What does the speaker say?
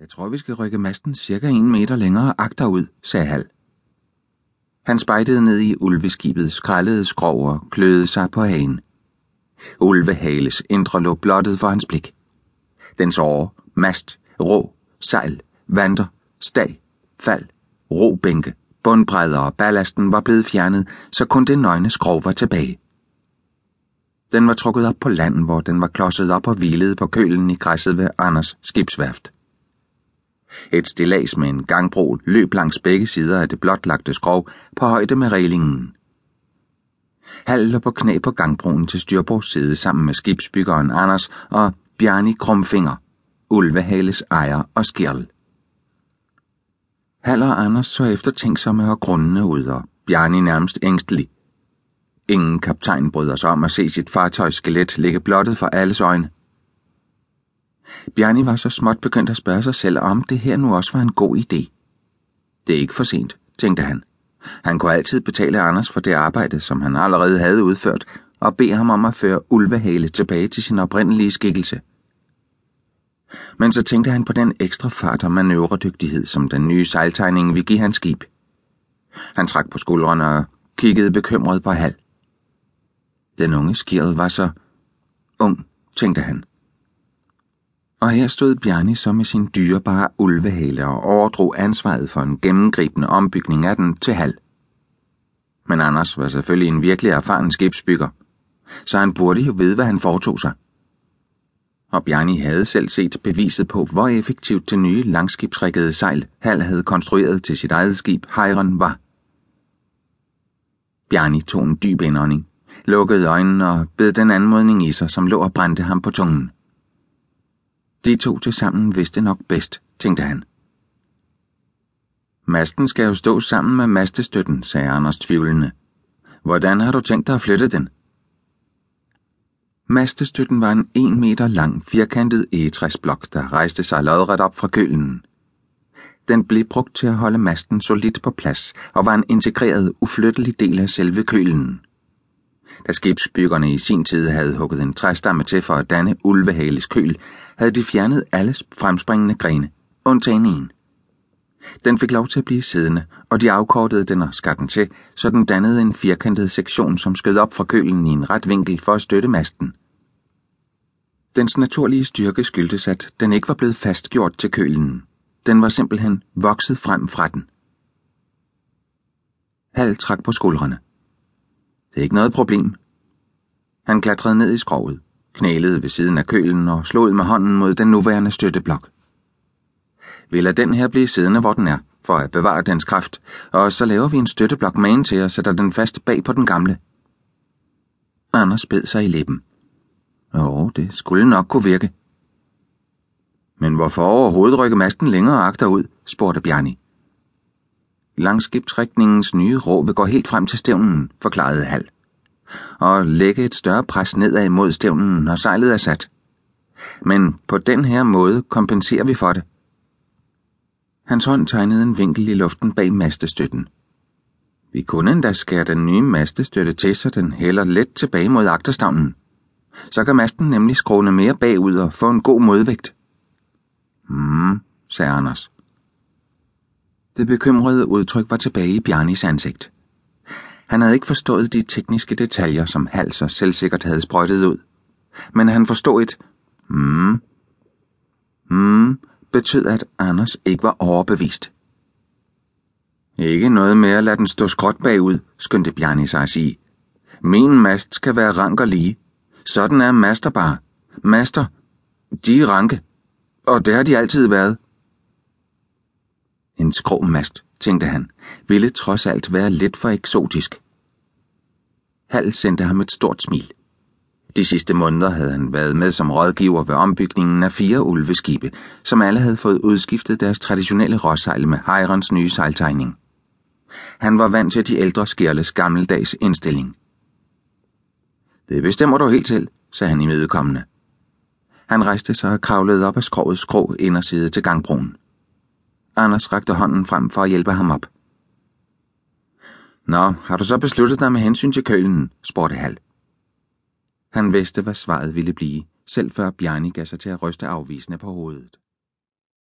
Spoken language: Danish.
Jeg tror, vi skal rykke masten cirka en meter længere agterud, sagde Hal. Han spejtede ned i ulveskibet, skrællede skrov og kløede sig på hagen. Ulvehales indre lå blottet for hans blik. Dens åre, mast, rå, sejl, vanter, stag, fald, robænke, bundbredder og ballasten var blevet fjernet, så kun det nøgne skrov var tilbage. Den var trukket op på land, hvor den var klodset op og hvilede på kølen i græsset ved Anders skibsværft. Et stillads med en gangbro løb langs begge sider af det blotlagte skrov på højde med reglingen. Hal lå på knæ på gangbroen til styrbords side sammen med skibsbyggeren Anders og Bjarni Krumfinger, Ulvehales ejer og skjald. Hal og Anders så eftertænksomme og grundende ud, og Bjarni nærmest ængstelig. Ingen kaptajn bryder sig om at se sit fartøjs skelet ligge blottet for alles øjne. Bjarni var så småt begyndt at spørge sig selv, om det her nu også var en god idé. Det er ikke for sent, tænkte han. Han kunne altid betale Anders for det arbejde, som han allerede havde udført, og bede ham om at føre ulvehale tilbage til sin oprindelige skikkelse. Men så tænkte han på den ekstra fart og manøvredygtighed, som den nye sejltegning ville give hans skib. Han trak på skuldrene og kiggede bekymret på Hal. Den unge skirret var så ung, tænkte han. Og her stod Bjarni så med sin dyrebare ulvehale og overdrog ansvaret for en gennemgribende ombygning af den til Hal. Men Anders var selvfølgelig en virkelig erfaren skibsbygger, så han burde jo vide, hvad han foretog sig. Og Bjarni havde selv set beviset på, hvor effektivt det nye langskibsrikkede sejl, Hal havde konstrueret til sit eget skib, Heiren, var. Bjarni tog en dyb indånding, lukkede øjnene og bed den anmodning i sig, som lå og brændte ham på tungen. De to til sammen vidste nok bedst, tænkte han. Masten skal jo stå sammen med mastestøtten, sagde Anders tvivlende. Hvordan har du tænkt dig at flytte den? Mastestøtten var en en meter lang, firkantet egetræsblok, der rejste sig lodret op fra kølen. Den blev brugt til at holde masten solidt på plads og var en integreret, uflyttelig del af selve kølen. Da skibsbyggerne i sin tid havde hugget en træstamme til for at danne ulvehales køl, havde de fjernet alle fremspringende grene, undtagen en. Den fik lov til at blive siddende, og de afkortede den og skar den til, så den dannede en firkantet sektion, som skød op fra kølen i en ret vinkel for at støtte masten. Dens naturlige styrke skyldtes, at den ikke var blevet fastgjort til kølen. Den var simpelthen vokset frem fra den. Hal trak på skuldrene. Det er ikke noget problem. Han klatrede ned i skroget, knælede ved siden af kølen og slog med hånden mod den nuværende støtteblok. Vi lader den her blive siddende, hvor den er, for at bevare dens kraft, og så laver vi en støtteblok med til og sætter den fast bag på den gamle. Anders bed sig i læben. Jo, det skulle nok kunne virke. Men hvorfor overhovedet rykke masten længere agterud, spurgte Bjarni. Langskibsrækningens nye rå vil gå helt frem til stævnen, forklarede Hal. Og lægge et større pres nedad mod stævnen, når sejlet er sat. Men på den her måde kompenserer vi for det. Hans hånd tegnede en vinkel i luften bag mastestøtten. Vi kunne endda skære den nye mastestøtte til, så den hælder let tilbage mod agterstavnen. Så kan masten nemlig skråne mere bagud og få en god modvægt. Hmm, sagde Anders. Det bekymrede udtryk var tilbage i Bjarnis ansigt. Han havde ikke forstået de tekniske detaljer, som Hals og selvsikkert havde sprøjtet ud. Men han forstod et hmm, hmm, betød, at Anders ikke var overbevist. Ikke noget med at lade den stå skråt bagud, skyndte Bjarni sig at sige. Min mast skal være rank og lige. Sådan er master bare. Master, de er ranke. Og det har de altid været. En skråmast, tænkte han, ville trods alt være lidt for eksotisk. Hal sendte ham et stort smil. De sidste måneder havde han været med som rådgiver ved ombygningen af fire ulveskibe, som alle havde fået udskiftet deres traditionelle råsejl med Heirons nye sejltegning. Han var vant til de ældre skærles gammeldags indstilling. Det bestemmer du helt til, sagde han imødekommende. Han rejste sig og kravlede op af skrovets skrå inderside til gangbroen. Anders rakte hånden frem for at hjælpe ham op. Nå, har du så besluttet dig med hensyn til kølen, spurgte Hal. Han vidste, hvad svaret ville blive, selv før Bjarni gav sig til at ryste afvisende på hovedet.